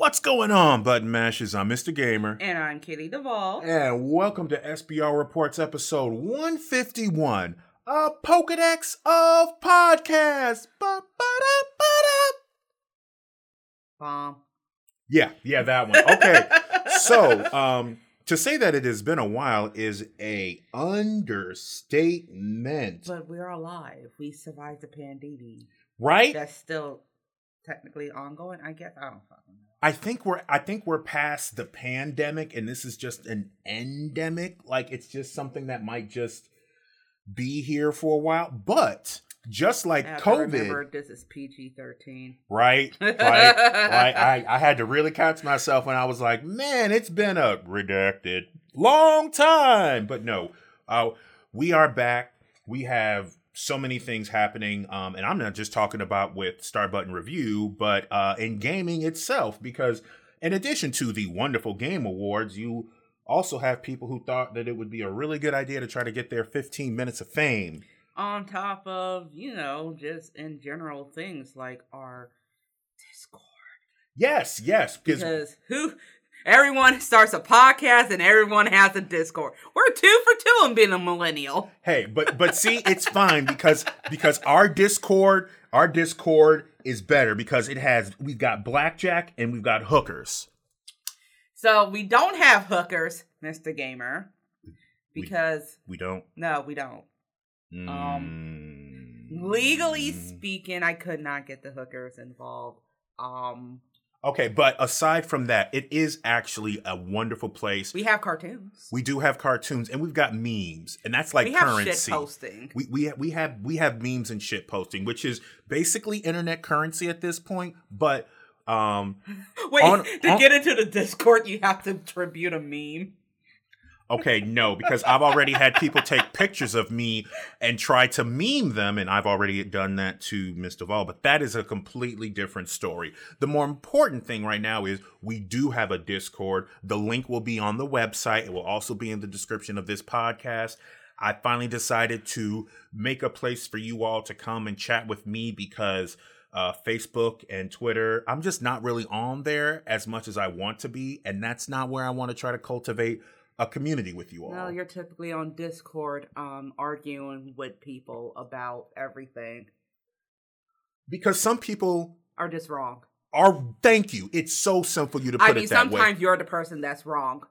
What's going on, button Mashes? I'm Mr. Gamer. And I'm Kitty Duvall. And welcome to SBR Reports episode 151, a Pokedex of Podcasts. Bomb. Yeah, yeah, that one. Okay. so, um, to say that it has been a while is a understatement. But we're alive. We survived the pandemic. right? That's still technically ongoing, I guess. I don't fucking know. I think we're I think we're past the pandemic and this is just an endemic. Like it's just something that might just be here for a while. But just like I COVID, remember this is PG 13. right? Right? right? I, I had to really catch myself when I was like, man, it's been a redacted long time. But no, uh, we are back. We have so many things happening. Um, and I'm not just talking about with Star Button Review, but uh, in gaming itself, because in addition to the wonderful game awards, you also have people who thought that it would be a really good idea to try to get their 15 minutes of fame. On top of, you know, just in general things like our Discord. Yes, yes, because who. Everyone starts a podcast and everyone has a Discord. We're two for two on being a millennial. Hey, but but see, it's fine because because our Discord, our Discord is better because it has we've got blackjack and we've got hookers. So we don't have hookers, Mr. Gamer. Because, We don't. no, we don't. Mm. Legally speaking, I could not get the hookers involved. Um, Okay, but aside from that, it is actually a wonderful place. we have cartoons. We do have cartoons and we've got memes, and that's like we have currency. shit posting. We we we have we have memes and shit posting, which is basically internet currency at this point. But um, Wait, on- to on- get into the Discord, you have to tribute a meme. Okay, no, because I've already had people take pictures of me and try to meme them, and I've already done that to Miss Duvall, but that is a completely different story. The more important thing right now is we do have a Discord. The link will be on the website, it will also be in the description of this podcast. I finally decided to make a place for you all to come and chat with me because uh, Facebook and Twitter, I'm just not really on there as much as I want to be, and that's not where I want to try to cultivate a community with you all. No, you're typically on Discord, um, arguing with people about everything, because some people are just wrong. are. Thank you. It's so simple you to put I mean, it that sometimes way. you're the person that's wrong.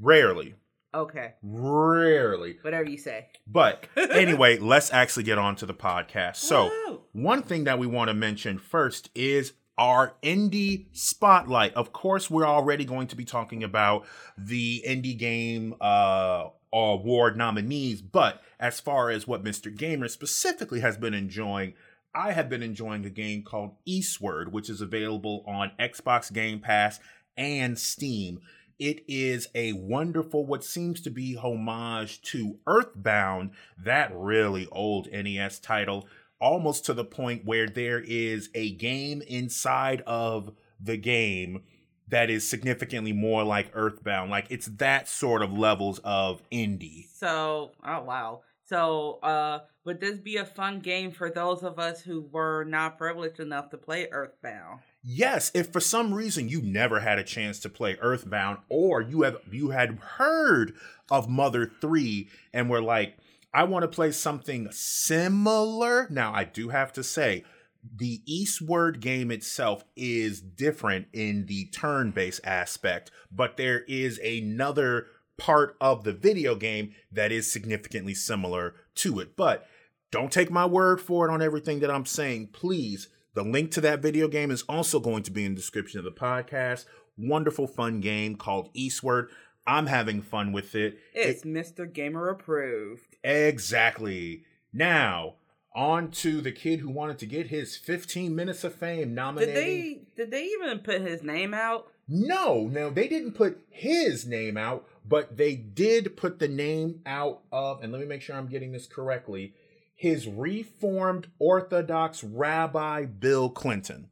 Rarely, Okay, rarely. whatever you say. But anyway, let's actually get on to the podcast. So, Woo! one thing that we want to mention first is our indie spotlight. Of course, we're already going to be talking about the indie game uh, award nominees, but as far as what Mr. Gamer specifically has been enjoying, I have been enjoying a game called Eastward, which is available on Xbox Game Pass and Steam. It is a wonderful, what seems to be homage to Earthbound, that really old NES title, almost to the point where there is a game inside of the game that is significantly more like Earthbound. Like it's that sort of levels of indie. So, oh wow. So, uh, would this be a fun game for those of us who were not privileged enough to play Earthbound? Yes, if for some reason you never had a chance to play Earthbound or you have you had heard of Mother 3 and were like, I want to play something similar. Now, I do have to say, the Eastward game itself is different in the turn-based aspect, but there is another part of the video game that is significantly similar to it. But don't take my word for it on everything that I'm saying. Please, the link to that video game is also going to be in the description of the podcast. Wonderful, fun game called Eastward. I'm having fun with it. It's Mr. Gamer approved. Exactly. Now, on to the kid who wanted to get his 15 minutes of fame Did they did they even put his name out? No, no, they didn't put his name out, but they did put the name out of, and let me make sure I'm getting this correctly, his Reformed Orthodox Rabbi Bill Clinton.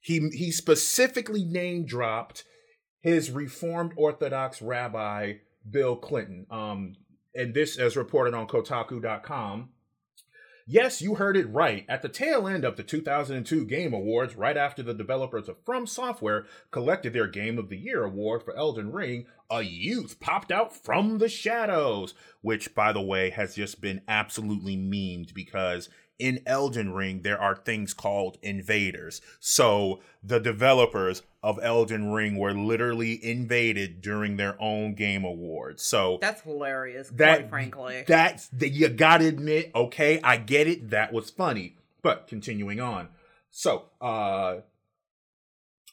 He he specifically name dropped his Reformed Orthodox Rabbi Bill Clinton. Um, and this as reported on Kotaku.com. Yes, you heard it right. At the tail end of the 2002 Game Awards, right after the developers of From Software collected their Game of the Year award for Elden Ring, a youth popped out from the shadows, which, by the way, has just been absolutely memed because in Elden Ring, there are things called invaders. So the developers of Elden Ring were literally invaded during their own game awards. So That's hilarious, that quite frankly. that's that you gotta admit, okay, I get it, that was funny. But continuing on. So, uh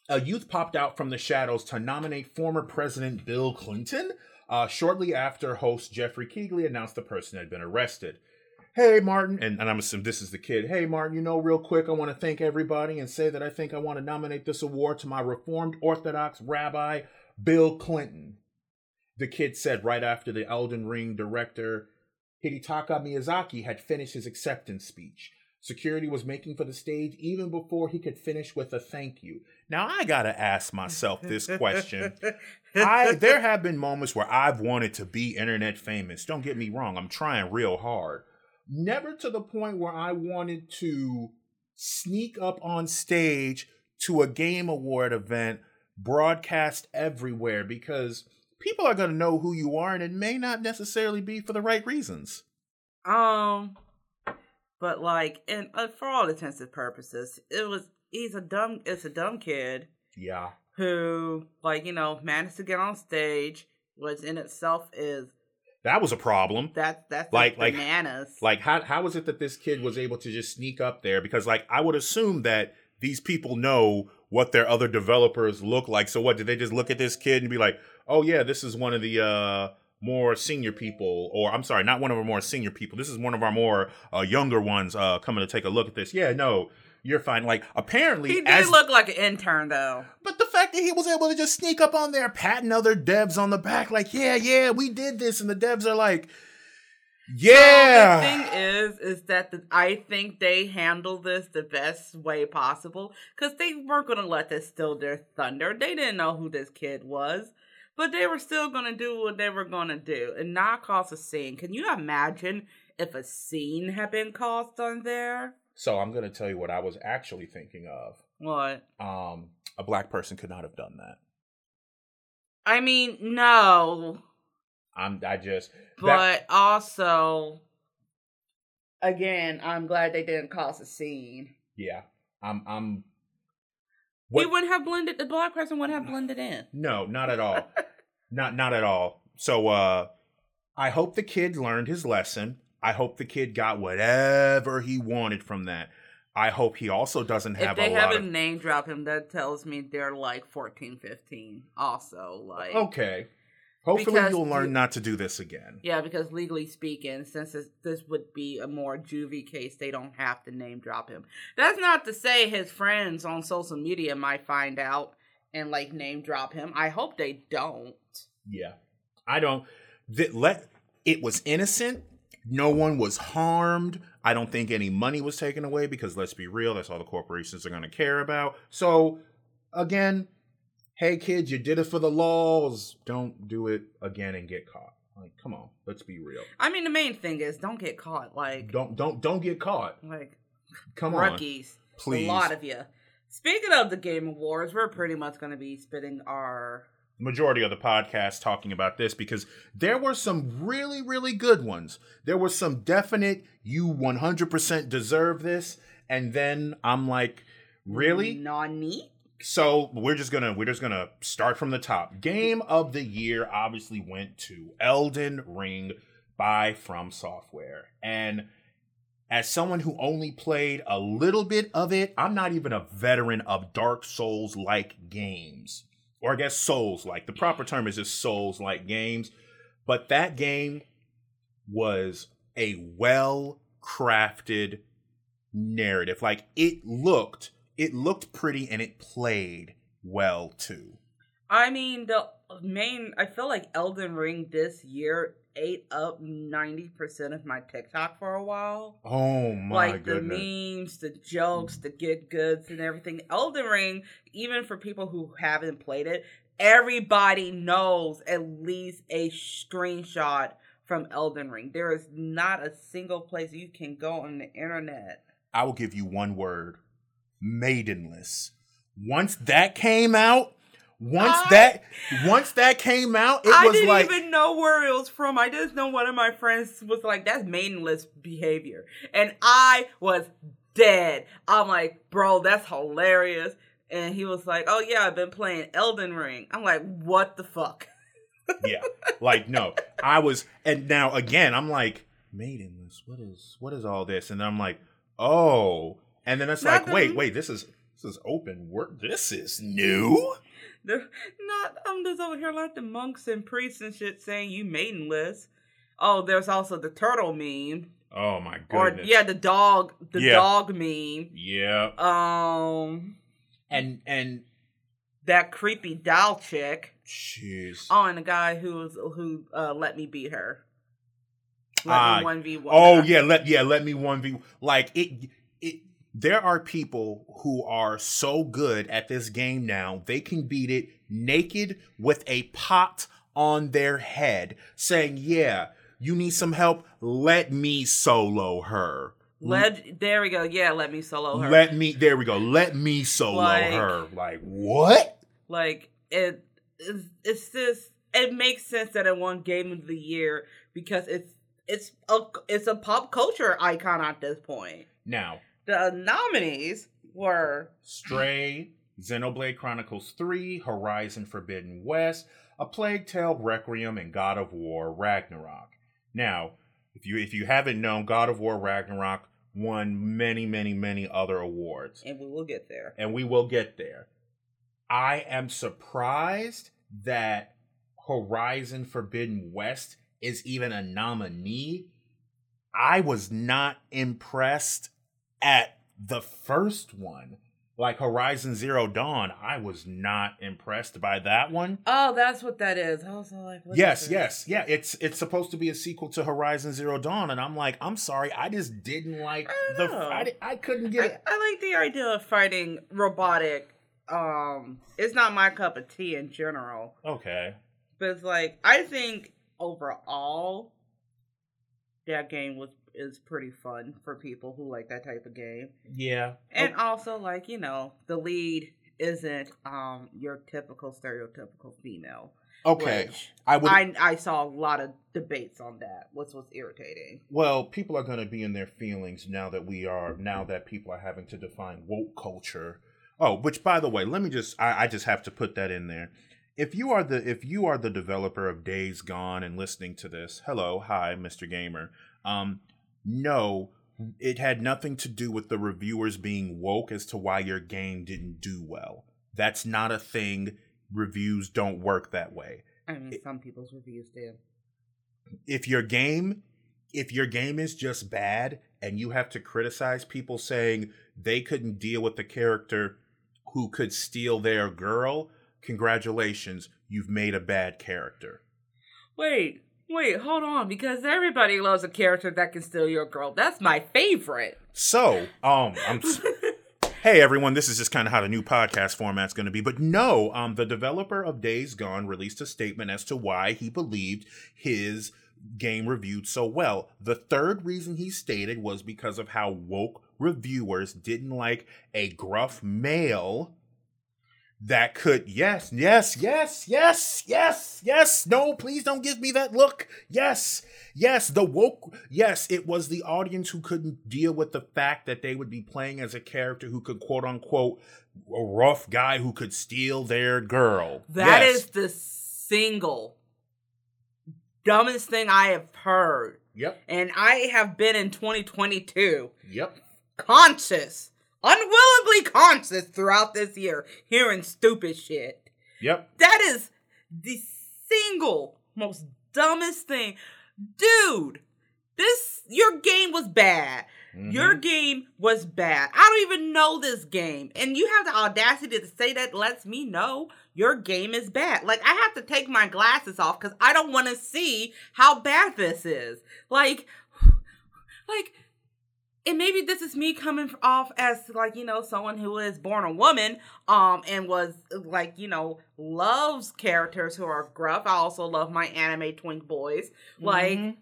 a youth popped out from the shadows to nominate former President Bill Clinton uh, shortly after host Jeffrey Keighley announced the person had been arrested hey martin. And, and i'm assuming this is the kid hey martin you know real quick i want to thank everybody and say that i think i want to nominate this award to my reformed orthodox rabbi bill clinton. The kid said right after the elden ring director hidetaka miyazaki had finished his acceptance speech. Security was making for the stage even before he could finish with a thank you. Now i gotta ask myself this question. I there have been moments where I've wanted to be internet famous. Don't get me wrong, I'm trying real hard never to the point where I wanted to sneak up on stage to a game award event, broadcast everywhere, because people are going to know who you are and it may not necessarily be for the right reasons. Um, but like, and uh, for all intents and purposes, it was he's a dumb. It's a dumb kid Yeah. who, like, you know, managed to get on stage, which in itself is That was a problem. that that's Like- like like- bananas. Like how how is it that this kid was able to just sneak up there because like I would assume that these people know what their other developers look like. So what did they just look at this kid and be like, "Oh yeah, this is one of the uh more senior people or I'm sorry, not one of our more senior people. This is one of our more uh younger ones uh coming to take a look at this." Yeah, no. You're fine. Like apparently he did as look like an intern though. but the fact that he was able to just sneak up on there, patting other devs on the back, like, yeah, yeah, we did this, and the devs are like, yeah. The thing is, is that the, I think they handled this the best way possible because they weren't going to let this steal their thunder. They didn't know who this kid was, but they were still going to do what they were going to do and not cause a scene. Can you imagine if a scene had been caused on there? So I'm gonna tell you what I was actually thinking of. What? Um, a black person could not have done that. I mean, no, I'm. I just. but that, also, again, I'm glad they didn't cause a scene. yeah. I'm. I'm. He What? wouldn't have blended. The black person wouldn't have blended in. No, not at all. not not at all. So uh, I hope the kid learned his lesson. I hope the kid got whatever he wanted from that. I hope he also doesn't if have they a lot haven't of. name drop him, that tells me they're like 14, 15. Also, like Okay. Hopefully Because you'll learn not to do this again. yeah, because legally speaking, since this, this would be a more juvie case, they don't have to name drop him. That's not to say his friends on social media might find out and like name drop him. I hope they don't. Yeah. I don't th- let it was innocent. No one was harmed. I don't think any money was taken away because let's be real, that's all the corporations are going to care about. So, again, hey kids, you did it for the laws. Don't do it again and get caught. Like, come on, let's be real. I mean, the main thing is don't get caught. Like, Don't don't don't get caught. like Come on. rookies. Please. A lot of you. Speaking of the Game Awards, we're pretty much going to be spitting our majority of the podcast talking about this because there were some really, really good ones. There were some definite, you 100% deserve this. And then I'm like, really? Nani? So we're just gonna we're just gonna start from the top. Game of the year obviously went to Elden Ring by From Software. And as someone who only played a little bit of it, I'm not even a veteran of Dark Souls like games. Or I guess Souls like. The proper term is just Souls like games. But that game was a well crafted narrative. Like it looked, it looked pretty and it played well too. I mean, the uh, main, I feel like Elden Ring this year ate up 90% of my TikTok for a while. Oh my like goodness. the memes, the jokes, the get goods, and everything. Elden Ring, even for people who haven't played it, everybody knows at least a screenshot from Elden Ring. There is not a single place you can go on the internet. I will give you one word maidenless. Once that came out, once I- that once that came out, it was. I was didn't like even know where it was from. I just know one of my friends was like, "That's maidenless behavior," and I was dead. I'm like, "Bro, that's hilarious." And he was like, "Oh yeah, I've been playing Elden Ring." I'm like, "What the fuck?" yeah, like no. I was and now again, I'm like maidenless. What is what is all this? And then I'm like, "Oh." And then it's like, "Wait, wait, this is this is open work. This is new?" They're not. I'm just over here like the monks and priests and shit saying you maidenless. Oh, there's also the turtle meme, Oh my or goodness. yeah, the dog, the Yeah. dog meme. Yeah. Um, And and that creepy doll chick. jeez. Oh, and the guy who was who uh, let me beat her. Let Ah, me one v one. Oh yeah, let yeah, let me one v like it it there are people who are so good at this game now, they can beat it naked with a pot on their head, saying, Yeah, you need some help, let me solo her. Let there we go. Yeah, let me solo her. Let me there we go. Let me solo Like- her. Like what? like it it's, it's just it makes sense that it won game of the year because it's it's a it's a pop culture icon at this point. Now, The nominees were Stray, Xenoblade Chronicles 3, Horizon Forbidden West, A Plague Tale Requiem, and God of War Ragnarok. Now, if you if you haven't known, God of War Ragnarok won many, many, many other awards. and we will get there. And we will get there. I am surprised that Horizon Forbidden West is even a nominee. I was not impressed at the first one. Like Horizon Zero Dawn, I was not impressed by that one. Oh, that's what that is. I was like, yes, yes, yeah. It's it's supposed to be a sequel to Horizon Zero Dawn, and I'm like, I'm sorry, I just didn't like I the. I, I couldn't get I, it. I like the idea of fighting robotic. Um, it's not my cup of tea in general, Okay, but it's like I think overall that game was is pretty fun for people who like that type of game, yeah, and also like you know the lead isn't um your typical stereotypical female. okay. I would. I I saw a lot of debates on that, which was irritating. Well, people are going to be in their feelings now that we are now that people are having to define woke culture. Oh, which by the way, let me just I, I just have to put that in there. If you are the if you are the developer of Days Gone and listening to this, hello, hi, Mr. Gamer. Um, no, it had nothing to do with the reviewers being woke as to why your game didn't do well. That's not a thing. Reviews don't work that way. I mean, some people's reviews do. if your game if your game is just bad and you have to criticize people saying they couldn't deal with the character who could steal their girl congratulations you've made a bad character Wait, wait, hold on, because everybody loves a character that can steal your girl. That's my favorite. so um i'm hey everyone this is just kind of how the new podcast format's going to be but no um the developer of days gone released a statement as to why he believed his game reviewed so well the third reason he stated was because of how woke reviewers didn't like a gruff male that could yes yes yes yes yes yes. No please don't give me that look. Yes yes the woke yes it was the audience who couldn't deal with the fact that they would be playing as a character who could quote unquote a rough guy who could steal their girl. That Yes. is the single dumbest thing I have heard. yep. And I have been in 2022 yep. conscious, unwillingly conscious throughout this year, hearing stupid shit. yep That is the single most dumbest thing. Dude, this your game was bad. Your Mhm. game was bad. I don't even know this game. And you have the audacity to say that lets me know your game is bad. Like I have to take my glasses off cuz I don't want to see how bad this is. Like like and maybe this is me coming off as like you know someone who is born a woman um and was like you know loves characters who are gruff. I also love my anime twink boys. Like Mhm.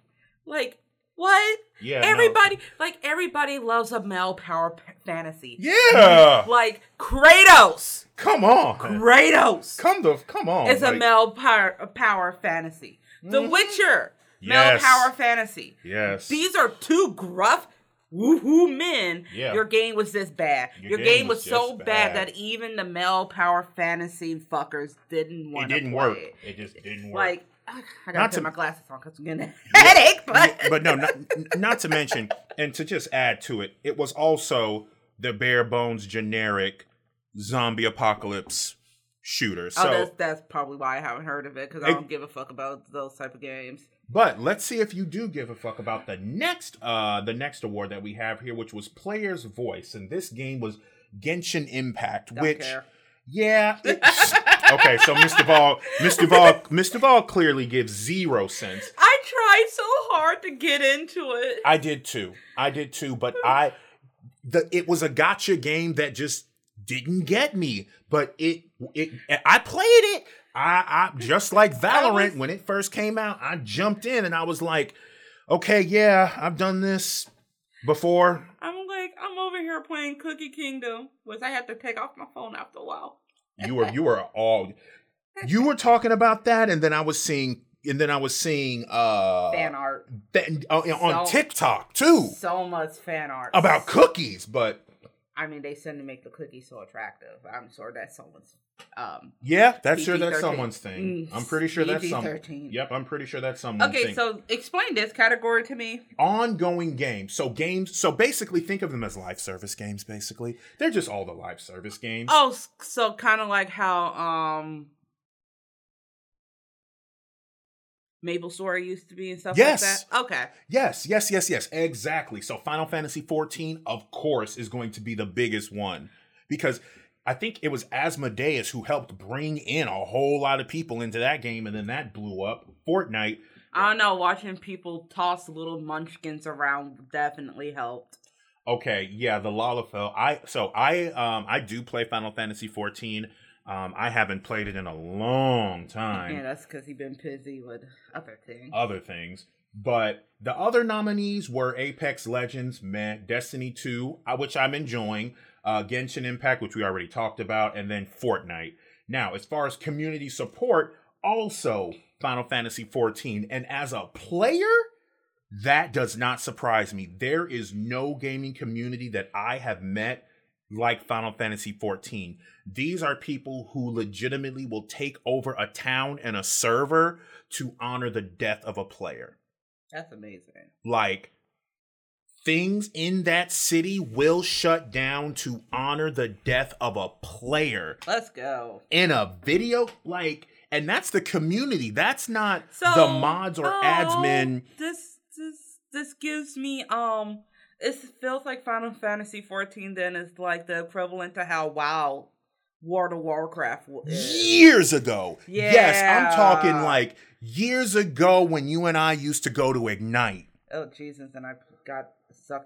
like what? Yeah, no. everybody like everybody loves a male power p- fantasy. Yeah, like kratos. Come on, kratos. Come the come on. is a male power, power fantasy. The Mhm. witcher male Yes. power fantasy. Yes, these are two gruff woohoo men. Yeah. Your game was this bad. Your Your, game game, was was, so bad. bad. that even the male power fantasy fuckers didn't want to didn't play work. it. It just didn't work. Like I gotta Not put to- my glasses on because I'm getting a headache. But, but no, not, not to mention, and to just add to it, it was also the bare bones generic zombie apocalypse shooter. Oh, so, oh, that's that's probably why I haven't heard of it because I don't give a fuck about those type of games. But let's see if you do give a fuck about the next, uh, the next award that we have here, which was Player's Voice, and this game was Genshin Impact, Don't which. care. Yeah. okay, so Mr. Ball, Mr. Ball, Mr. Ball clearly gives zero cents. I tried so hard to get into it. I did too. I did too, but I the it was a gacha game that just didn't get me. But it it I played it. I I just like Valorant when it first came out, I jumped in and I was like, okay, yeah, I've done this before. I'm like I'm over here playing Cookie Kingdom, which I had to take off my phone after a while. You were you were all you were talking about that, and then I was seeing and then I was seeing uh Fan art, uh, on So- TikTok too so much fan art about cookies, but I mean, they seem to make the cookies so attractive. I'm sure that's someone's. Um, Yeah, that's sure that's someone's thing. Mm, I'm pretty sure that's some. PG-13. Yep, I'm pretty sure that's someone's okay, thing. so explain this category to me. ongoing games. So games. So basically, think of them as live service games. Basically, they're just all the live service games. Oh, so kind of like how um Maple Story used to be and stuff Yes. like that. Okay. Yes, yes, yes, yes. Exactly. So Final Fantasy 14, of course, is going to be the biggest one because I think it was Asmodeus who helped bring in a whole lot of people into that game, and then that blew up. Fortnite. I don't know. Watching people toss little munchkins around definitely helped. Okay, yeah, the Lalafell. I so I um I do play Final Fantasy 14. Um, I haven't played it in a long time. Yeah, that's because he's been busy with other things. Other things, but the other nominees were Apex Legends, meh, Destiny 2, uh, which I'm enjoying, uh, Genshin Impact, which we already talked about, and then Fortnite. Now, as far as community support, also Final Fantasy 14, and as a player, that does not surprise me. There is no gaming community that I have met like Final Fantasy 14. These are people who legitimately will take over a town and a server to honor the death of a player. That's amazing. Like, things in that city will shut down to honor the death of a player Let's go. in a video. Like, and that's the community. That's not So the mods or oh, admin. This this this gives me um. It feels like Final Fantasy 14 then is like the equivalent to how WoW World of Warcraft is. years ago. Yeah. Yes, I'm talking like years ago when you and I used to go to Ignite. Oh Jesus! And I got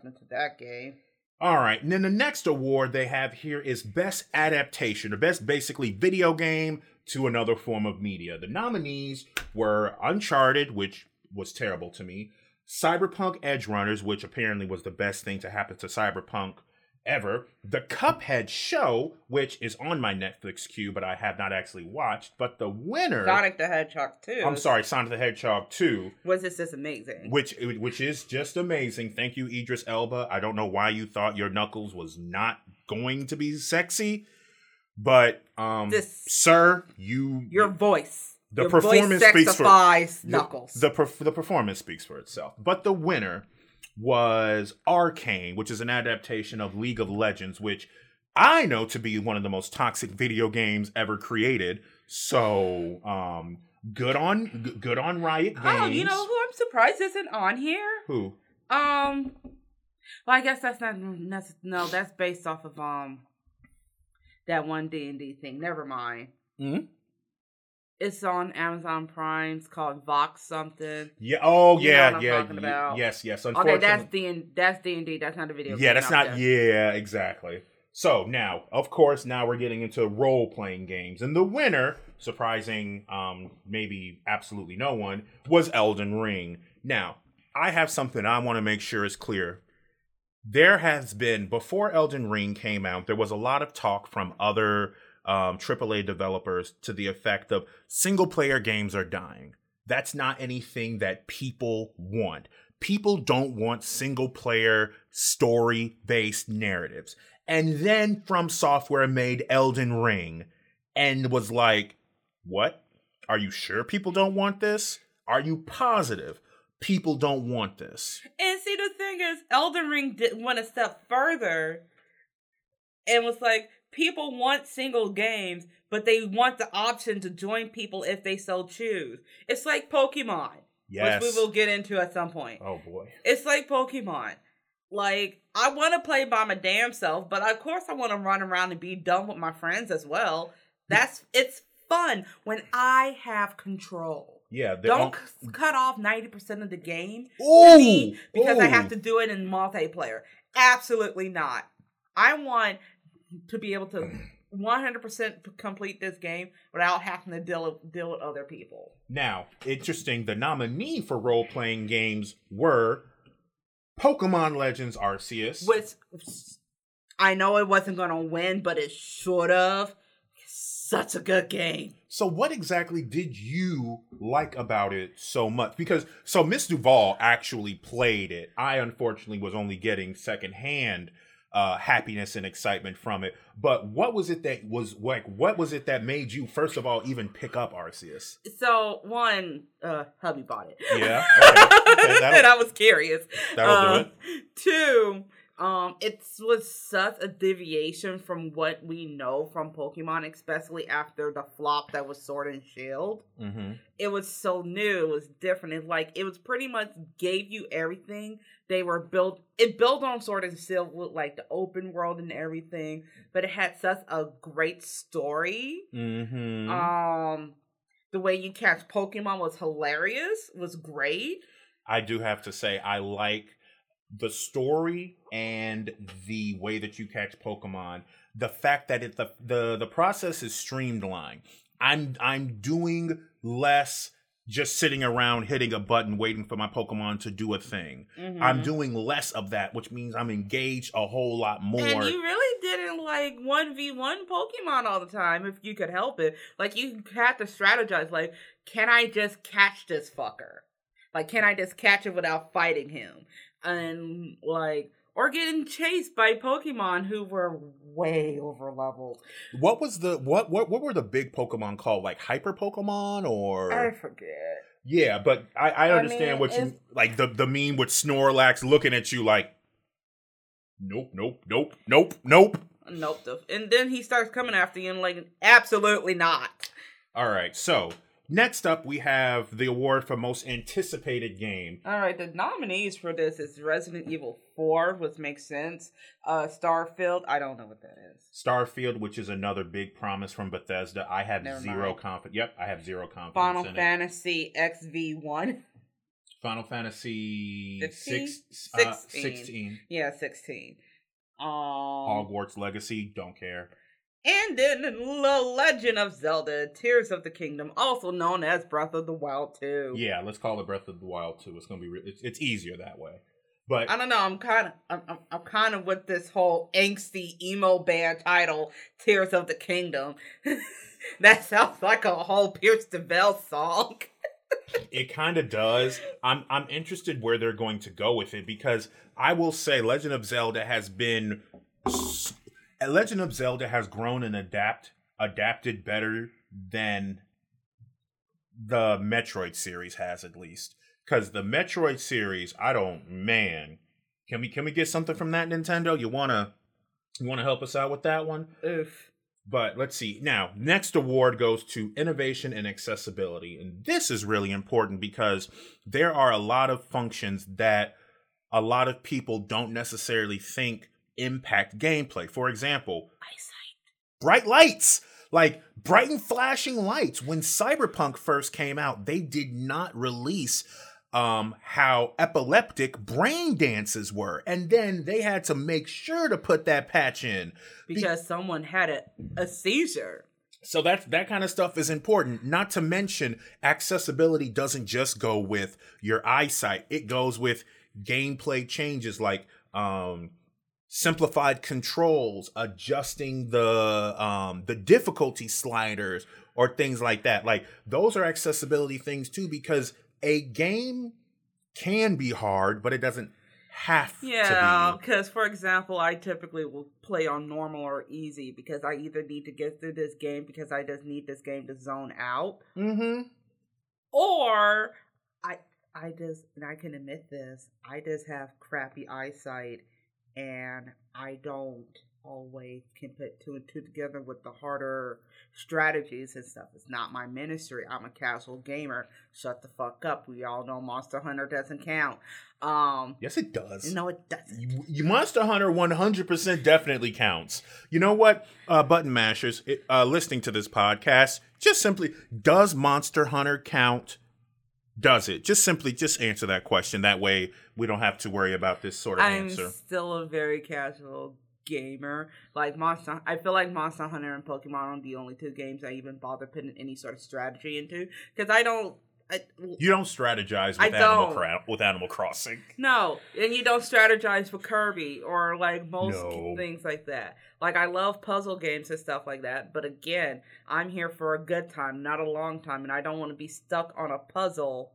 into that game. All right, and then the next award they have here is Best Adaptation, or Best basically video game to another form of media. The nominees were Uncharted, which was terrible to me, Cyberpunk Edge Runners, which apparently was the best thing to happen to Cyberpunk ever, The Cuphead Show, which is on my Netflix queue, but I have not actually watched. But the winner, Sonic the Hedgehog 2. I'm sorry, Sonic the Hedgehog 2, Was this just amazing? which which is just amazing. Thank you, Idris Elba. I don't know why you thought your Knuckles was not going to be sexy, but um, This- sir, you Your voice. The Your performance speaks for- the- Knuckles. The perf- the performance speaks for itself. But the winner was Arcane, which is an adaptation of League of Legends, which I know to be one of the most toxic video games ever created. So, um, good on g- good on Riot Games. oh, you know who I'm surprised isn't on here? who? Um, well, I guess that's not no. That's based off of um that one D and D thing. Never mind. Mhm. It's on Amazon Prime. It's called Vox something. Yeah. Oh You yeah, yeah. talking ye- about. Yes, yes. Okay, Unfortunately, that's D and that's D and D. That's not a video. yeah, that's not. Yeah, exactly. So now, of course, now we're getting into role playing games, and the winner, surprising, um, maybe absolutely no one, was Elden Ring. Now, I have something I want to make sure is clear. There has been before Elden Ring came out, there was a lot of talk from other um, AAA developers to the effect of single player games are dying. That's not anything that people want. People don't want single player story based narratives. And then From Software made Elden Ring and was like, What? Are you sure people don't want this? Are you positive people don't want this? And see, the thing is, Elden Ring did went a step further and was like, people want single games, but they want the option to join people if they so choose. It's like Pokemon, Yes. which we will get into at some point. Oh boy. It's like Pokemon. Like, I want to play by my damn self, but of course I want to run around and be done with my friends as well. That's it's fun when I have control. Yeah. Don't c- cut off 90% of the game Ooh, to me because I have to do it in multiplayer. Absolutely not. I want to be able to 100% complete this game without having to deal deal with other people. Now, interesting, the nominee for role playing games were Pokemon Legends Arceus. Which I know it wasn't going to win, but it should have. Such a good game. So, what exactly did you like about it so much? Because, so Miss Duval actually played it. I unfortunately was only getting secondhand uh, happiness and excitement from it. But what was it that was like, what was it that made you, first of all, even pick up Arceus? So one, uh, hubby bought it. Yeah, okay. Okay, and I was curious. That'll do Um, it. Two, um, it was such a deviation from what we know from Pokemon, especially after the flop that was Sword and Shield. Mm-hmm. It was so new, it was different. It like it was pretty much gave you everything they were built. It built on Sword and Shield with like the open world and everything, but it had such a great story. Mm-hmm. Um, the way you catch Pokemon was hilarious, was great. I do have to say I like the story and the way that you catch Pokemon. The fact that it the the, the process is streamlined. I'm I'm doing less just sitting around hitting a button waiting for my Pokemon to do a thing. I'm Mhm. doing less of that, which means I'm engaged a whole lot more. And you really didn't like one v one Pokemon all the time if you could help it. Like you had to strategize. Like, can I just catch this fucker? Like, can I just catch it without fighting him? And like, or getting chased by Pokemon who were way over leveled. what was the what what what were the big Pokemon called? Like hyper Pokemon or I forget. Yeah, but I, I I understand mean, what you like the the meme with Snorlax looking at you like Nope, nope, nope, nope, nope. Nope. And then he starts coming after you and like, absolutely not. All right, so next up we have the award for most anticipated game. All right, the nominees for this is Resident Evil 4, which makes sense. Uh Starfield, I don't know what that is. Starfield, which is another big promise from Bethesda. I have Never zero confidence. Yep, I have zero confidence Final in it. Fantasy XV1. Final Fantasy 15? six, uh, 16. 16. Yeah, 16. Um, Hogwarts Legacy, don't care. And then The Legend of Zelda Tears of the Kingdom, also known as Breath of the Wild 2. Yeah, let's call it Breath of the Wild 2. It's gonna be re- it's, it's easier that way. But I don't know. I'm kind of, I'm, I'm, I'm kind of with this whole angsty emo band title, "Tears of the Kingdom." that sounds like a whole Pierce the Veil song. It kind of does. I'm I'm interested where they're going to go with it because I will say Legend of Zelda has been s- Legend of Zelda has grown and adapt adapted better than the Metroid series has at least. Cuz the Metroid series, I don't man. Can we can we get something from that Nintendo? You want to you want to help us out with that one? Oof. But let's see. Now, next award goes to innovation and accessibility. And this is really important because there are a lot of functions that a lot of people don't necessarily think impact gameplay. For example, Eyesight. bright lights. Like bright and flashing lights. When Cyberpunk first came out, they did not release um how epileptic brain dances were and then they had to make sure to put that patch in because someone had a, a seizure so that that kind of stuff is important. Not to mention, accessibility doesn't just go with your eyesight; it goes with gameplay changes like um, simplified controls, adjusting the um, the difficulty sliders, or things like that. Like those are accessibility things too, because a game can be hard, but it doesn't have to be yeah because for example i typically will play on normal or easy because i either need to get through this game because i just need this game to zone out mm-hmm. or i i just and i can admit this i just have crappy eyesight and i don't always can put two and two together with the harder strategies and stuff. It's not my ministry. I'm a casual gamer. Shut the fuck up. We all know Monster Hunter doesn't count. Um Yes it does. No it doesn't. You, you Monster Hunter 100% definitely counts. You know what? Uh button mashers it, uh listening to this podcast, just simply does Monster Hunter count? Does it? Just simply just answer that question. That way we don't have to worry about this sort of I'm answer. I'm still a very casual gamer. Like Monster, I feel like Monster Hunter and Pokemon are the only two games I even bother putting any sort of strategy into because I don't. I, you don't strategize with Animal Cra- with Animal Crossing. No, and you don't strategize with Kirby or like most no. things like that. Like I love puzzle games and stuff like that, but again, I'm here for a good time, not a long time, and I don't want to be stuck on a puzzle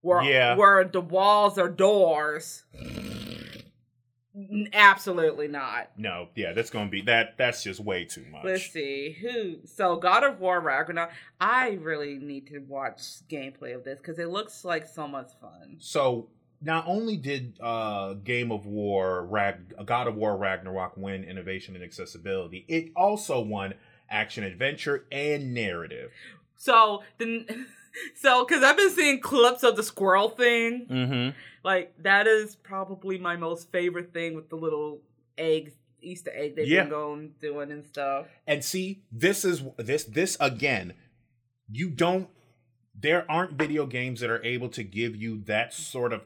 where yeah. where the walls are doors. Absolutely not. No, yeah, that's gonna be that. That's just way too much. Let's see who. So God of War Ragnarok. I really need to watch gameplay of this because it looks like so much fun. So not only did uh Game of War Rag God of War Ragnarok win innovation and accessibility, it also won action adventure and narrative. So the so because I've been seeing clips of the squirrel thing. Mm-hmm like that is probably my most favorite thing with the little eggs Easter egg they've yeah. been going doing and stuff. And see, this is this this again. You don't. There aren't video games that are able to give you that sort of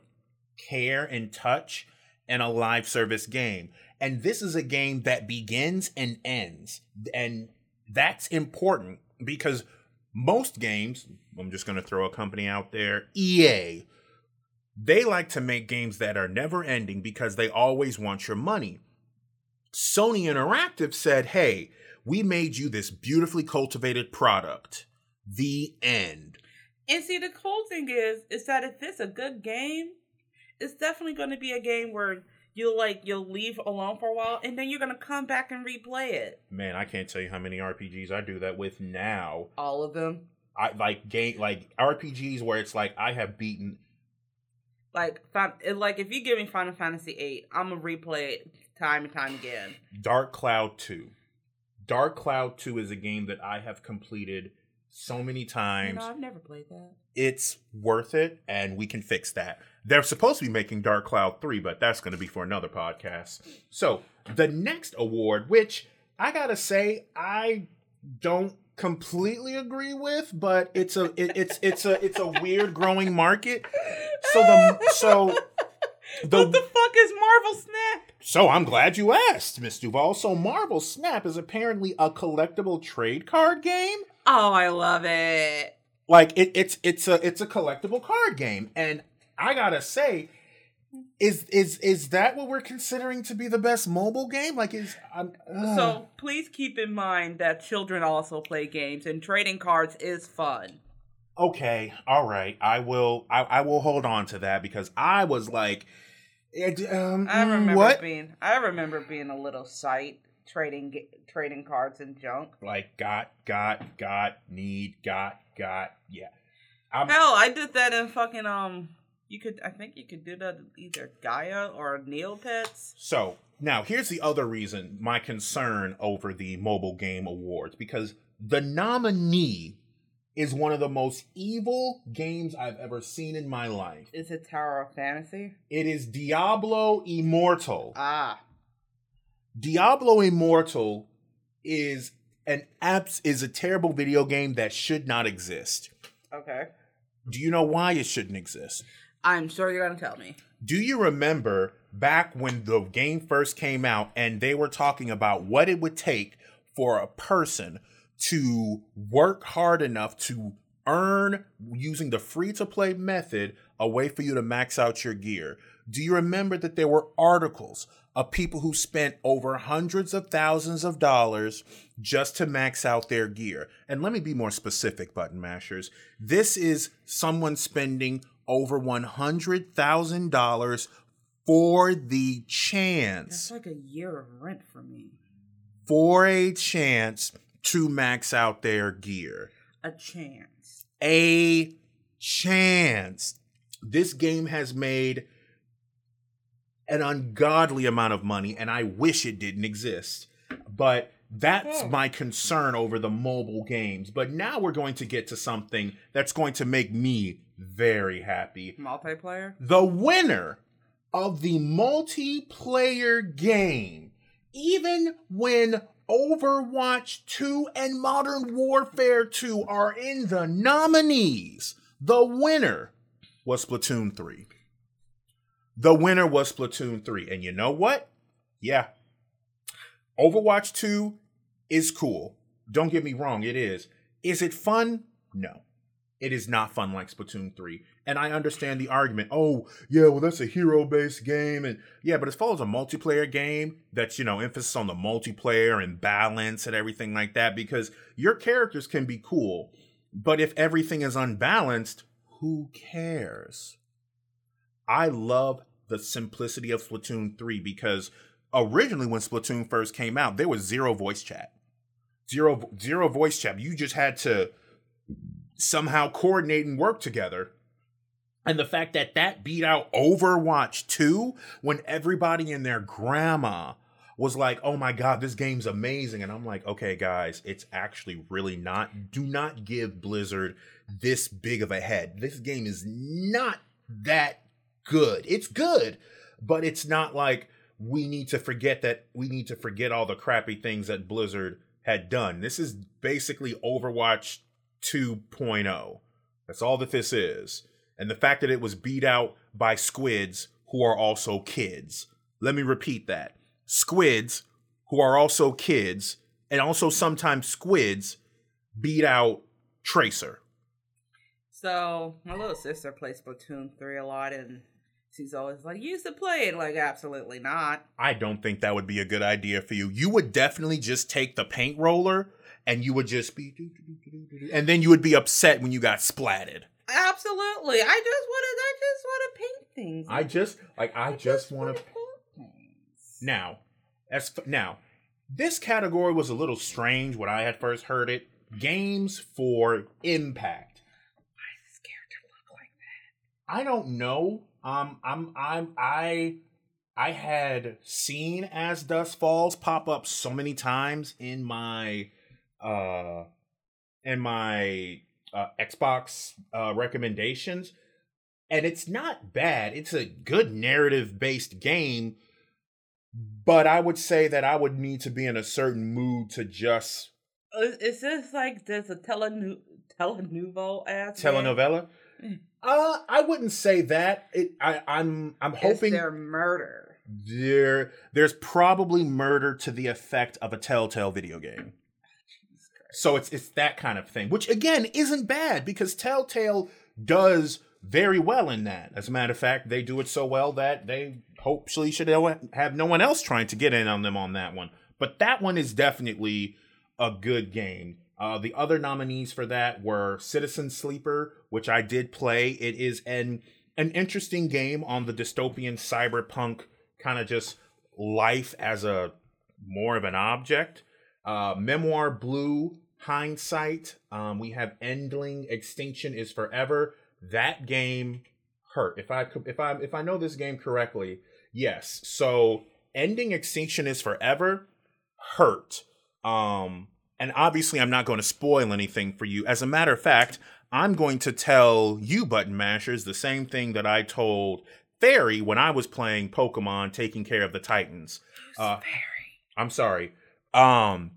care and touch in a live service game. And this is a game that begins and ends, and that's important because most games. I'm just going to throw a company out there, EA they like to make games that are never ending because they always want your money. Sony Interactive said, hey, we made you this beautifully cultivated product. The end. And see, the cool thing is, is that if it's a good game, it's definitely going to be a game where you'll like you'll leave alone for a while, and then you're going to come back and replay it. Man, I can't tell you how many RPGs I do that with now. All of them. I like game like RPGs where it's like I have beaten like, like if you give me Final Fantasy VIII, I'm gonna replay it time and time again. Dark Cloud Two. Dark Cloud Two is a game that I have completed so many times. No, I've never played that. It's worth it, and we can fix that. They're supposed to be making Dark Cloud 3, but that's going to be for another podcast. So, the next award, which I got to say, I don't completely agree with, but it's a it, it's it's a it's a weird growing market. So the so the, what the fuck is Marvel Snap? So I'm glad you asked, Miss Duval. So Marvel Snap is apparently a collectible trade card game. Oh, I love it. Like it, it's it's a it's a collectible card game, and I gotta say, is is is that what we're considering to be the best mobile game? Like, is uh. so? Please keep in mind that children also play games, and trading cards is fun. Okay, all right. I will. I, I will hold on to that because I was like, um, I remember what? being. I remember being a little sight trading trading cards and junk. Like got got got need got got yeah. I'm, Hell, I did that in fucking um you could, I think, you could do that either Gaia or Neil Neopets. So now here's the other reason my concern over the mobile game awards because the nominee is one of the most evil games I've ever seen in my life. Is it Tower of Fantasy? It is Diablo Immortal. Ah. Diablo Immortal is an apps is a terrible video game that should not exist. Okay. Do you know why it shouldn't exist? I'm sure you're gonna tell me. Do you remember back when the game first came out and they were talking about what it would take for a person to work hard enough to earn using the free to play method a way for you to max out your gear? Do you remember that there were articles of people who spent over hundreds of thousands of dollars just to max out their gear? And let me be more specific, button mashers. This is someone spending over $100,000 for the chance. That's like a year of rent for me. For a chance to max out their gear. A chance. A chance. This game has made an ungodly amount of money, and I wish it didn't exist. But that's my concern over the mobile games. But now we're going to get to something that's going to make me very happy. Multiplayer? The winner of the multiplayer game, even when Overwatch 2 and Modern Warfare 2 are in the nominees, the winner was Splatoon 3. The winner was Splatoon 3. And you know what? Yeah. Overwatch 2 is cool. Don't get me wrong, it is. Is it fun? No. It is not fun like Splatoon 3. And I understand the argument. Oh, yeah, well, that's a hero based game. And yeah, but as far as a multiplayer game, that's, you know, emphasis on the multiplayer and balance and everything like that, because your characters can be cool. But if everything is unbalanced, who cares? I love the simplicity of Splatoon 3 because originally when Splatoon first came out, there was zero voice chat. Zero zero voice chat. You just had to somehow coordinate and work together. And the fact that that beat out Overwatch 2 when everybody and their grandma was like, "Oh my god, this game's amazing." And I'm like, "Okay, guys, it's actually really not. Do not give Blizzard this big of a head. This game is not that good. It's good, but it's not like we need to forget that we need to forget all the crappy things that Blizzard had done. This is basically Overwatch 2.0. That's all that this is. And the fact that it was beat out by squids who are also kids. Let me repeat that. Squids who are also kids and also sometimes squids beat out Tracer. So my little sister plays Splatoon 3 a lot and she's always like, you used to play it. Like, absolutely not. I don't think that would be a good idea for you. You would definitely just take the paint roller and you would just be, and then you would be upset when you got splatted. Absolutely. I just want to. I just want to paint things. I just like. I, just, want to. Paint things. Now, as now, this category was a little strange when I had first heard it. Games for impact. Why is this character look like that? I don't know. Um, I'm I'm I I had seen As Dusk Falls pop up so many times in my uh and my uh, Xbox uh, recommendations, and it's not bad. It's a good narrative based game, but I would say that I would need to be in a certain mood to just Is, is this like there's a telenu- telenuvo ass telenovela. Mm. Uh, I wouldn't say that. It, I, I'm, I'm hoping there murder? there, there's probably murder to the effect of a Telltale video game. So it's it's that kind of thing, which again isn't bad because Telltale does very well in that. As a matter of fact, they do it so well that they hopefully should have no one else trying to get in on them on that one. But that one is definitely a good game. Uh, the other nominees for that were Citizen Sleeper, which I did play. It is an an interesting game on the dystopian cyberpunk kind of just life as a more of an object. Uh, Memoir Blue, Hindsight. Um, we have Endling, Extinction is Forever. That game hurt. If I if I if I know this game correctly, yes. So Endling Extinction is Forever hurt. Um, and obviously, I'm not going to spoil anything for you. As a matter of fact, I'm going to tell you, button mashers, the same thing that I told Fairy when I was playing Pokemon Taking Care of the Titans. Uh, fairy? I'm sorry. Um,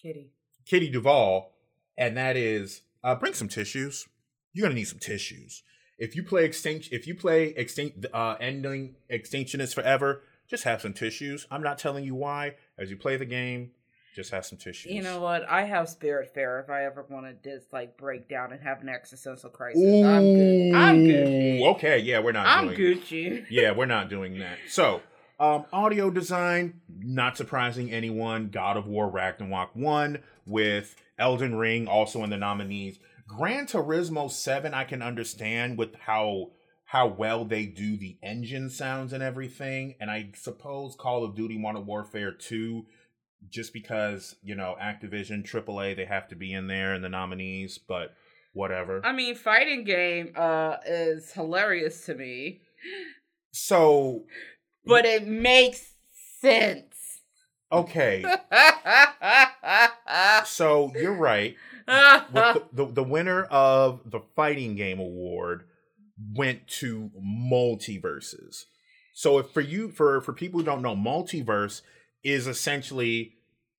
Kitty. Kitty Duval, and that is uh, bring some tissues. You're gonna need some tissues. If you play extinction, if you play extinct, uh, Endling extinctionist forever, just have some tissues. I'm not telling you why. As you play the game, just have some tissues. You know what? I have Spiritfarer if I ever want to just like break down and have an existential crisis. Ooh, I'm good. I'm Gucci. Okay, yeah, we're not. I'm doing, Gucci. Yeah, we're not doing that. So, um, audio design, not surprising anyone. God of War Ragnarok won with Elden Ring also in the nominees. Gran Turismo seven, I can understand with how how well they do the engine sounds and everything, and I suppose Call of Duty Modern Warfare two just because you know Activision, AAA, they have to be in there in the nominees, but whatever. I mean, fighting game uh is hilarious to me, So but it makes sense. okay, so you're right. The, the the winner of the fighting game award went to MultiVersus. So if for you for for people who don't know, MultiVersus is essentially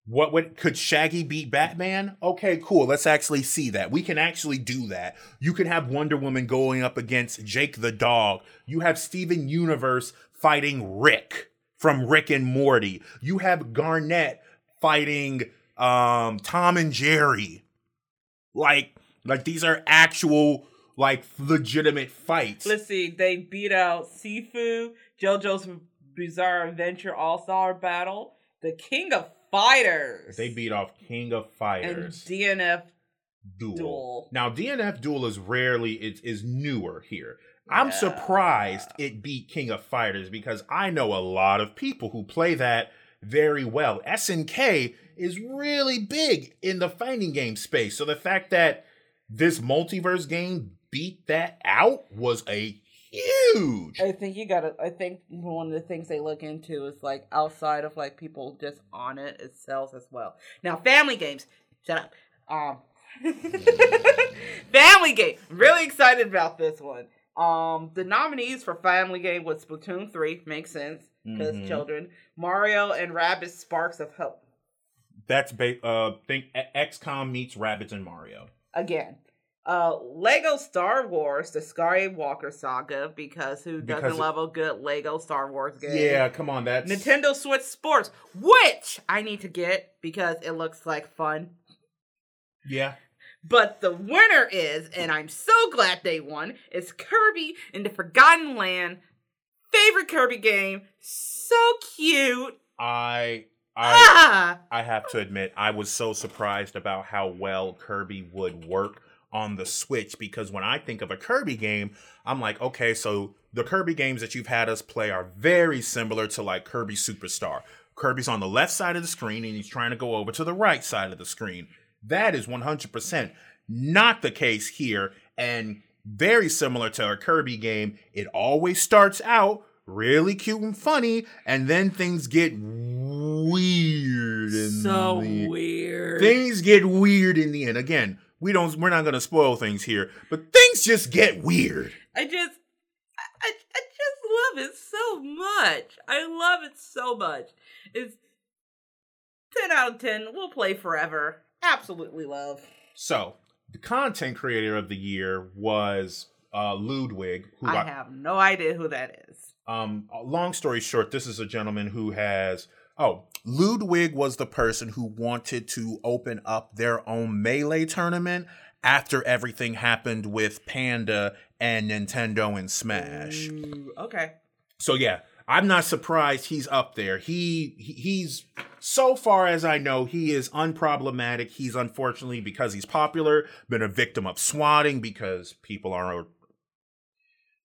what would could Shaggy beat Batman? Okay, cool. Let's actually see that. We can actually do that. You can have Wonder Woman going up against Jake the dog. You have Steven Universe fighting Rick from Rick and Morty. You have Garnet fighting um Tom and Jerry. Like like these are actual like legitimate fights. Let's see. They beat out Sifu, JoJo's Bizarre Adventure All Star Battle, the King of Fighters. They beat off King of Fighters and DNF. Duel. Duel. Now DNF Duel is rarely is is newer here. I'm Yeah. surprised it beat King of Fighters because I know a lot of people who play that very well. SNK is really big in the fighting game space. So the fact that this MultiVersus game beat that out was a huge. I think you gotta. I think one of the things they look into is like outside of like people just on it, it sells as well. Now, family games. Shut up. Um, family game. Really excited about this one. Um, the nominees for family game was Splatoon three. Makes sense because Mhm. children. Mario and Rabbids Sparks of Hope. That's ba- uh think XCOM meets Rabbids and Mario. Again. Uh, Lego Star Wars, the Skywalker saga, because who doesn't Because love a good Lego Star Wars game? Yeah, come on, that's Nintendo Switch Sports, which I need to get because it looks like fun. Yeah. But the winner is, and I'm so glad they won, is Kirby in the Forgotten Land. Favorite Kirby game. So cute. I I ah! I have to admit, I was so surprised about how well Kirby would work on the Switch because when I think of a Kirby game, I'm like, okay, so the Kirby games that you've had us play are very similar to like Kirby Superstar. Kirby's on the left side of the screen and he's trying to go over to the right side of the screen. That is 100% not the case here and very similar to a Kirby game. It always starts out really cute and funny and then things get weird in So weird. things get weird in the end. Again, we don't we're not gonna spoil things here, but things just get weird. I just, I, I, I just love it so much. I love it so much. It's 10 out of 10. We'll play forever. Absolutely love. So the content creator of the year was uh Ludwig, who I have no idea who that is. um long story short, this is a gentleman who has oh, Ludwig was the person who wanted to open up their own melee tournament after everything happened with Panda and Nintendo and Smash. Ooh, okay. So yeah, I'm not surprised he's up there. He, he he's so far as I know, he is unproblematic. He's unfortunately because he's popular been a victim of swatting because people are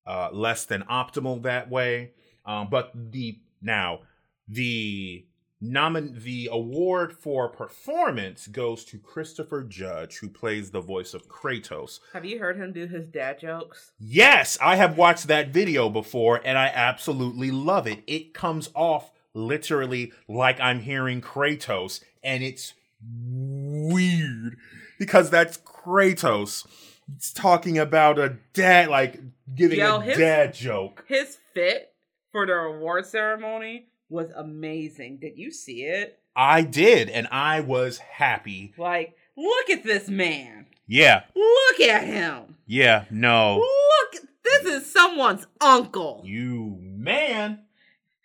uh, less than optimal that way. Um, but the now the nomin the award for performance goes to Christopher Judge, who plays the voice of Kratos. Have you heard him do his dad jokes? Yes, I have watched that video before and I absolutely love it. It comes off literally like I'm hearing Kratos and it's weird because that's Kratos. It's talking about a dad, like giving Yo, a his- dad joke. His fit for the award ceremony was amazing. Did you see it? I did, and I was happy. Like, look at this man. Yeah, Look at him. yeah, no. Look, this is someone's uncle. You man.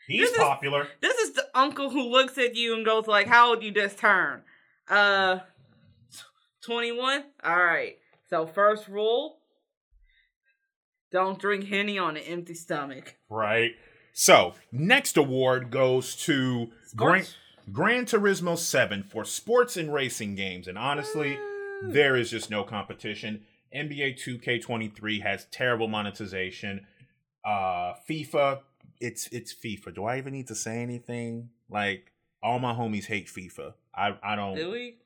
He's This is- popular. This is the uncle who looks at you and goes like, "How old you just turn?" Uh, twenty-one. All right. So first rule: don't drink henny on an empty stomach. Right. So, next award goes to Gran. Gran Turismo 7 for sports and racing games. And honestly, there is just no competition. NBA 2K23 has terrible monetization. Uh FIFA, it's it's FIFA. Do I even need to say anything? Like all my homies hate FIFA. I I don't Do we?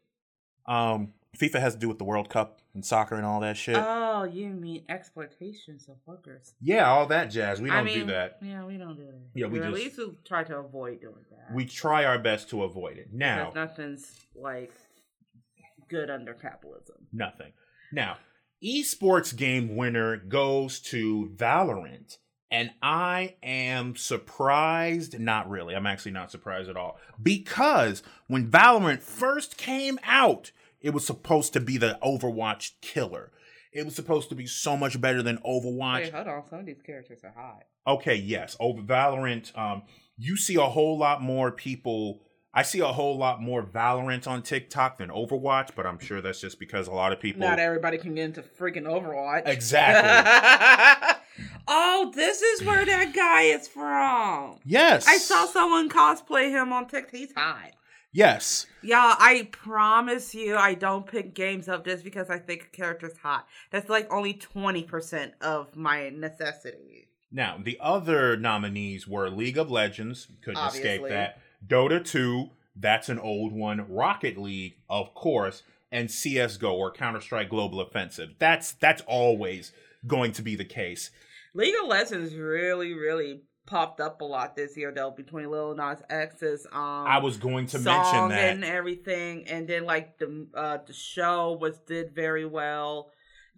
um FIFA has to do with the World Cup and soccer and all that shit. Oh, you mean exploitations of workers? yeah, all that jazz. We don't I mean, do that. Yeah, we don't do that. Yeah, we Or at least we try to avoid doing that. We try our best to avoid it. Now, because nothing's like good under capitalism. Nothing. Now, esports game winner goes to Valorant. And I am surprised, not really. I'm actually not surprised at all. Because when Valorant first came out, it was supposed to be the Overwatch killer. It was supposed to be so much better than Overwatch. Wait, hold on. Some of these characters are hot. Okay, yes. Over Valorant, um, you see a whole lot more people. I see a whole lot more Valorant on TikTok than Overwatch, but I'm sure that's just because a lot of people. Not everybody can get into freaking Overwatch. Exactly. oh, this is where that guy is from. yes. I saw someone cosplay him on TikTok. He's hot. Yes. Y'all, I promise you, I don't pick games up just because I think a character's hot. That's like only 20% of my necessity. Now, the other nominees were League of Legends, couldn't escape that. Dota 2, that's an old one. Rocket League, of course, and CS:GO or Counter-Strike Global Offensive. That's that's always going to be the case. League of Legends really, really popped up a lot this year, though, between Lil Nas X's um, I was going to mention that. and everything, and then like the uh, the show was did very well.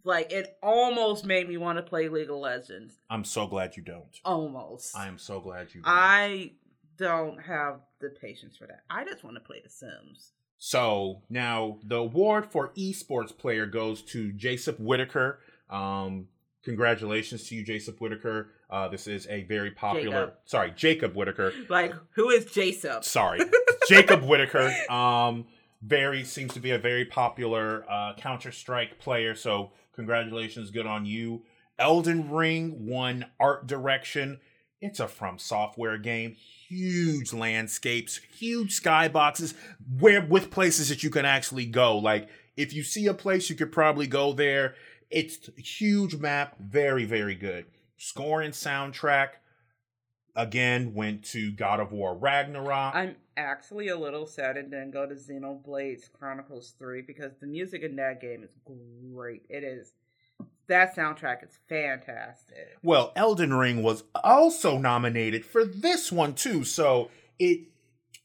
Like it almost made me want to play League of Legends. I'm so glad you don't. Almost. I am so glad you don't. I don't have the patience for that. I just want to play The Sims. So now the award for esports player goes to Jason Whitaker. Um, congratulations to you, Jason Whitaker. Uh, this is a very popular. Jacob. Sorry, Jacob Whitaker. Like, who is Jason? Sorry, Jacob Whitaker. Um, very seems to be a very popular uh, Counter Strike player. So congratulations, good on you. Elden Ring won art direction. It's a From Software game. Huge landscapes, huge skyboxes, where with places that you can actually go. Like if you see a place, you could probably go there. It's a huge map, very very good. Score and soundtrack again went to God of War Ragnarok. I'm actually a little sad it didn't go to Xenoblade Chronicles 3 because the music in that game is great. It is. That soundtrack is fantastic. Well, Elden Ring was also nominated for this one too. So it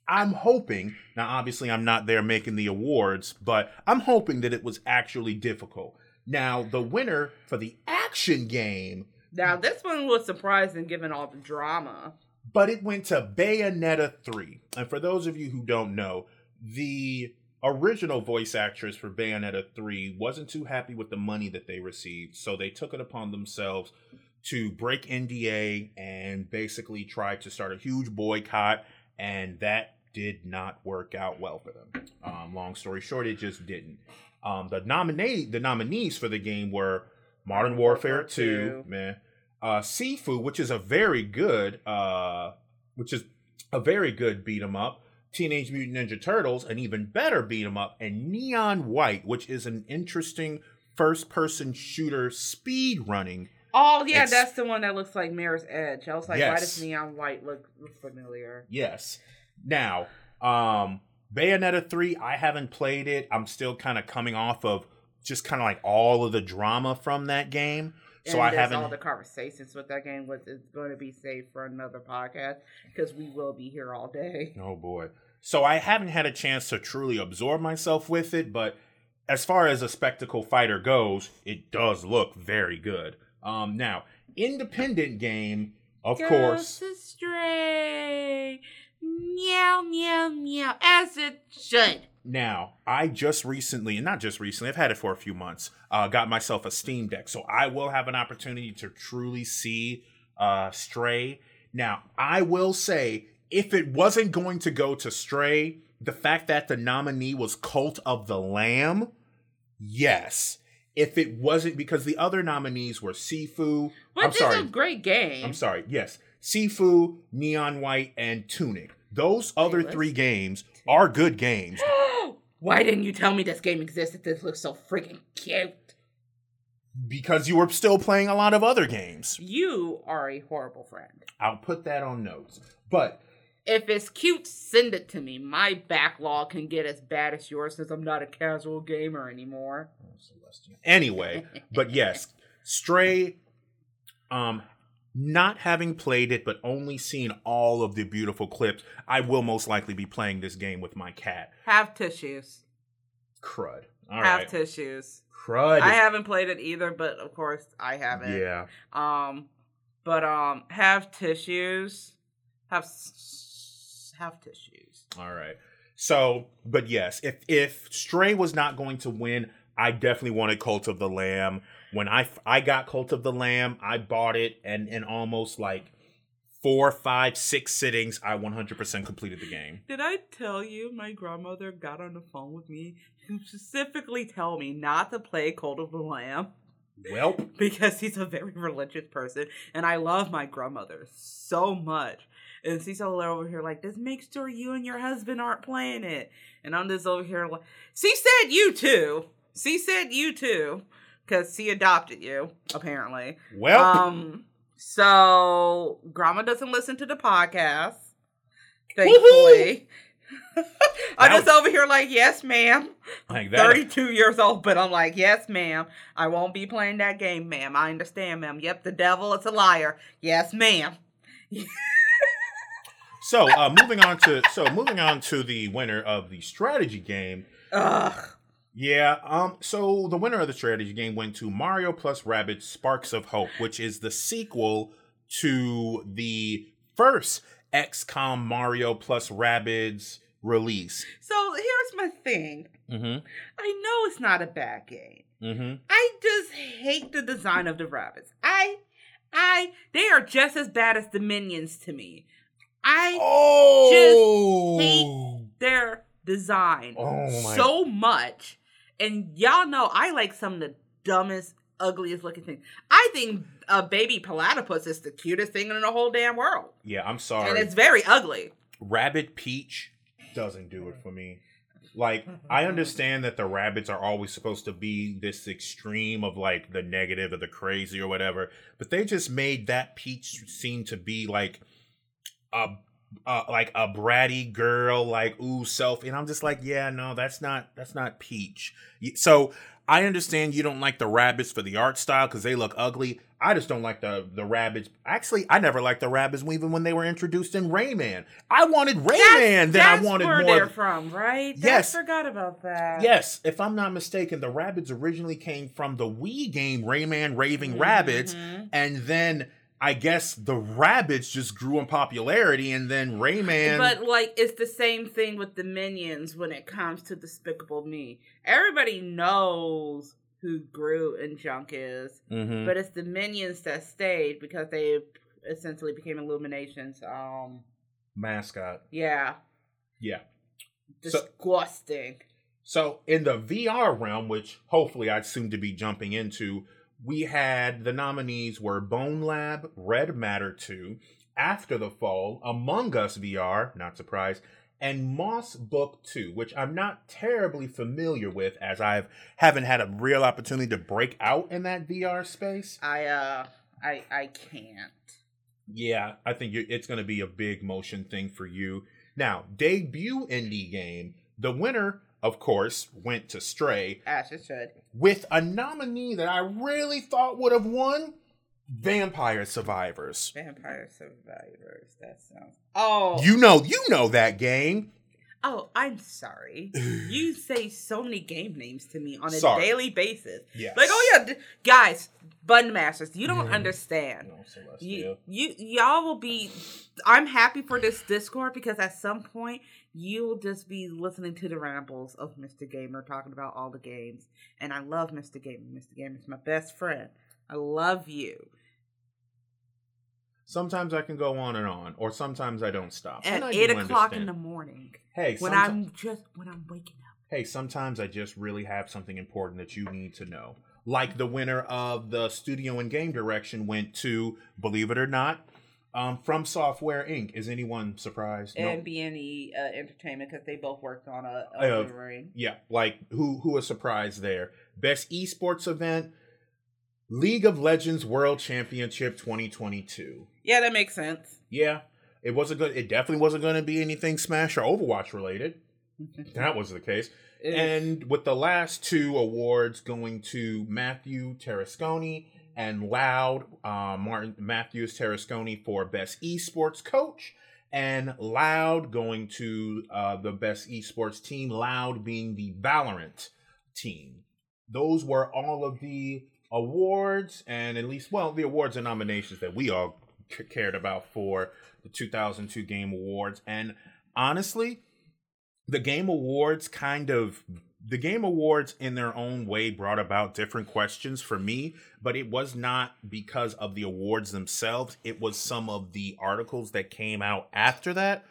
I'm hoping, now obviously I'm not there making the awards, but I'm hoping that it was actually difficult. Now, the winner for the action game, Now, this one was surprising given all the drama. but it went to Bayonetta 3. And for those of you who don't know, the original voice actress for Bayonetta 3 wasn't too happy with the money that they received, so they took it upon themselves to break NDA and basically try to start a huge boycott, and that did not work out well for them. Um, long story short, it just didn't. Um, the nominee, the nominees for the game were Modern Warfare Warfare 2, 2. man, uh, Sifu, which is a very good, uh, which is a very good beat 'em up. Teenage Mutant Ninja Turtles, an even better beat 'em up, and Neon White, which is an interesting first-person shooter speed running. Oh, yeah, It's- that's the one that looks like Mirror's Edge. I was like, why does Neon White look, look familiar? Yes. Now, um, Bayonetta 3, I haven't played it. I'm still kind of coming off of just kind of like all of the drama from that game. So and I haven't all the conversations with that game was is going to be saved for another podcast because we will be here all day. Oh boy. So I haven't had a chance to truly absorb myself with it, but as far as a spectacle fighter goes, it does look very good. Um now, independent game, of course. Goes astray, meow, meow, meow, as it should. Now, I just recently, and not just recently, I've had it for a few months, uh, got myself a Steam Deck. So I will have an opportunity to truly see uh, Stray. Now, I will say, if it wasn't going to go to Stray, the fact that the nominee was Cult of the Lamb, yes. If it wasn't because the other nominees were Sifu, Which I'm is sorry, a great game. I'm sorry, yes, Sifu, Neon White, and Tunic. Those other let's- three games are good games. Why didn't you tell me this game existed? This looks so freaking cute. because you were still playing a lot of other games. You are a horrible friend. I'll put that on notes. But If it's cute, send it to me. My backlog can get as bad as yours since I'm not a casual gamer anymore. anyway, but yes, Stray um not having played it but only seen all of the beautiful clips, I will most likely be playing this game with my cat. Have tissues. Crud. All have right. tissues. Crud. I haven't played it either, but of course I haven't. Yeah. Um, but um, have tissues. Have have tissues. All right. So, but yes, if if Stray was not going to win, I definitely wanted Cult of the Lamb. When I I got Cult of the Lamb, I bought it and in almost like four, five, six sittings, I 100% completed the game. Did I tell you my grandmother got on the phone with me to specifically tell me not to play Cult of the Lamb? Welp. because he's a very religious person and I love my grandmother so much. And she's all over here like, just make sure you and your husband aren't playing it. And I'm just over here like, she said you too. She said you too. Because she adopted you, apparently. Well, Um, so grandma doesn't listen to the podcast. Thankfully. I'm just over here like, yes, ma'am. like that. 32 years old, but I'm like, yes, ma'am. I won't be playing that game, ma'am. I understand, ma'am. Yep, the devil is a liar. Yes, ma'am. So, uh moving on to so moving on to the winner of the strategy game. Ugh. Yeah, um so the winner of the strategy game went to Mario plus Rabbids Sparks of Hope, which is the sequel to the first XCOM Mario plus Rabbids release. So here's my thing. Mhm. I know it's not a bad game. Mhm. I just hate the design of the Rabbids. I, I, they are just as bad as the minions to me. I Oh. Just hate their design Oh so much. And y'all know I like some of the dumbest, ugliest looking things. I think a baby platypus is the cutest thing in the whole damn world. Yeah, I'm sorry. And it's very ugly. Rabbid Peach doesn't do it for me. Like, I understand that the Rabbids are always supposed to be this extreme of like the negative or the crazy or whatever, but they just made that Peach seem to be like a uh, like a bratty girl, like ooh self, and I'm just like, yeah, no, that's not that's not Peach. So I understand you don't like the Rabbids for the art style because they look ugly. I just don't like the the Rabbids. Actually, I never liked the Rabbids even when they were introduced in Rayman. I wanted Rayman, then I That's wanted where more. they're from, right? Yes. I forgot about that. Yes, if I'm not mistaken, the Rabbids originally came from the Wii game Rayman Raving Rabbids, Mhm. and then I guess the Rabbids just grew in popularity, and then Rayman. But like it's the same thing with the minions when it comes to Despicable Me. Everybody knows who Gru and Junk is, Mhm. but it's the minions that stayed because they essentially became Illuminations. Um, mascot. yeah, Yeah. Disgusting. So in the VR realm, which hopefully I soon to be jumping into, we had the nominees were Bonelab, Red Matter 2, After the Fall, Among Us VR, not surprised, and Moss Book 2, which I'm not terribly familiar with as I've haven't had a real opportunity to break out in that VR space. I uh, I I can't. Yeah, I think it's going to be a big motion thing for you. Now, debut indie game, the winner, of course, went to Stray As it should. with a nominee that I really thought would have won Vampire Survivors. Vampire Survivors. That sounds. Oh, You know, you know that game. Oh, I'm sorry. you say so many game names to me on a Sorry. daily basis. Yes. Like, oh yeah, d- guys, button masters, you don't Mhm. understand. No, You, you, y'all will be. I'm happy for this Discord because at some point you'll just be listening to the rambles of Mr. Gamer talking about all the games, and I love Mr. Gamer. Mr. Gamer is my best friend. I love you. Sometimes I can go on and on, or sometimes I don't stop. And At I eight do o'clock in the morning, hey, when someti- I'm just when I'm waking up. hey, sometimes I just really have something important that you need to know. Like the winner of the studio and game direction went to, believe it or not, um, from Software Inc. Is anyone surprised? No. and BNE uh, Entertainment because they both worked on a, have- Wolverine. Yeah, like who who was surprised there? Best esports event, League of Legends World Championship 2022. Yeah, that makes sense. Yeah, it wasn't good. It definitely wasn't going to be anything Smash or Overwatch related. That was the case. And with the last two awards going to Matthew Tarasconi and Loud, uh, Martin Matthews Tarasconi for best esports coach, and Loud going to uh, the best esports team. Loud being the Valorant team. Those were all of the awards, and at least well, the awards and nominations that we all c- cared about for the 2002 Game Awards. And honestly, the game awards kind of the game awards in their own way brought about different questions for me but it was not because of the awards themselves it was some of the articles that came out after that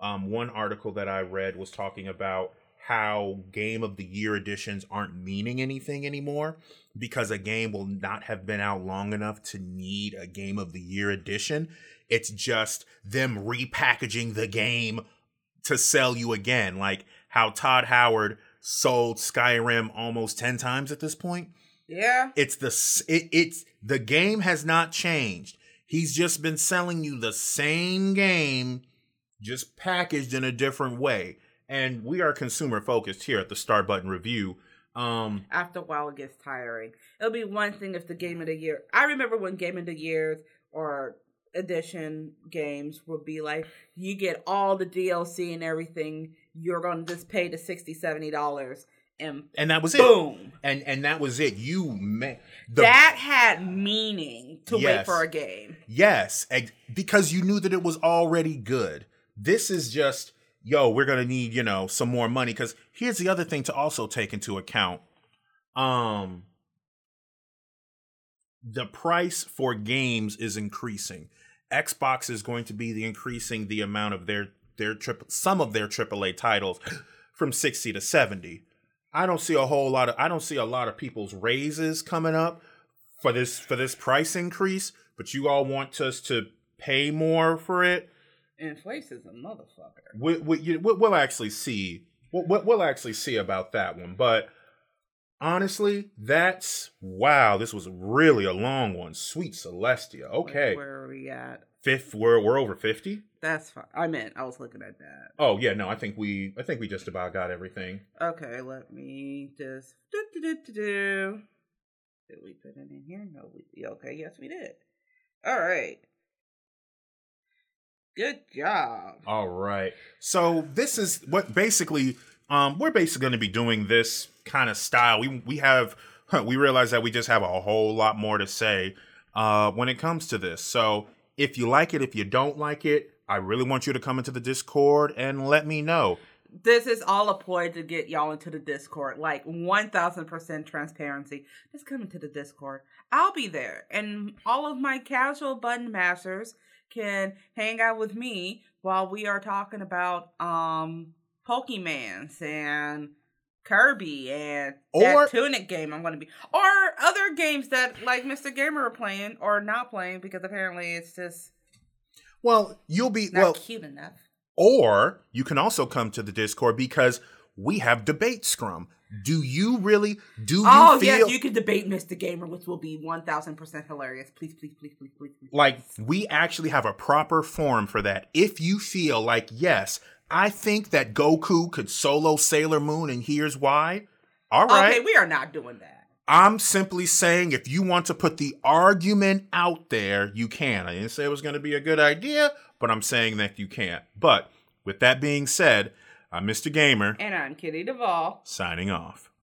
um, one article that i read was talking about how game of the year editions aren't meaning anything anymore because a game will not have been out long enough to need a game of the year edition it's just them repackaging the game to sell you again, like how Todd Howard sold Skyrim almost 10 times at this point. Yeah. It's the it, it's the game has not changed. He's just been selling you the same game just packaged in a different way. And we are consumer focused here at the Star Button Review. Um After a while, it gets tiring. It'll be one thing if the game of the year. I remember when game of the years or edition games would be like, you get all the DLC and everything. You're gonna just pay the 60 dollars, and and that was it. boom. And and that was it. You met the that had meaning to wait for a game. Yes, because you knew that it was already good. This is just, yo, we're gonna need, you know, some more money. Because here's the other thing to also take into account. Um, the price for games is increasing. Xbox is going to be the increasing the amount of their their triple some of their AAA titles from 60 to 70. I don't see a whole lot of I don't see a lot of people's raises coming up for this for this price increase, but you all want us to pay more for it. Inflation's a motherfucker. We, we, we'll actually see. We'll, we'll actually see about that one. But honestly, that's wow. This was really a long one. Sweet Celestia. Okay, Where are we at? fifth. We're we're over fifty. That's fine. I meant I was looking at that. Oh yeah, no, I think we I think we just about got everything. Okay, let me just do do do do do. Did we put it in here? No, we okay. Yes, we did. All right. Good job. All right. So this is what basically um we're basically going to be doing this kind of style. We we have huh, we realize that we just have a whole lot more to say uh when it comes to this. So if you like it, if you don't like it, I really want you to come into the Discord and let me know. This is all a ploy to get y'all into the Discord. Like one thousand percent transparency. Just come into the Discord. I'll be there, and all of my casual button masters can hang out with me while we are talking about um Pokemans and Kirby and Or- that Tunic game I'm going to be, or other games that like Mr. Gamer are playing or not playing because apparently it's just Well, you'll be not well cute enough. Or you can also come to the Discord because we have debate scrum. Do you really do you Oh feel yes, you can debate Mr. Gamer, which will be one thousand percent hilarious. Please, please, please, please, please, please. like we actually have a proper forum for that. If you feel like yes, I think that Goku could solo Sailor Moon and here's why. All right. Okay, we are not doing that. I'm simply saying if you want to put the argument out there, you can. I didn't say it was going to be a good idea, but I'm saying that you can't. But with that being said, I'm Mr. Gamer, And I'm Kitty Duvall. signing off.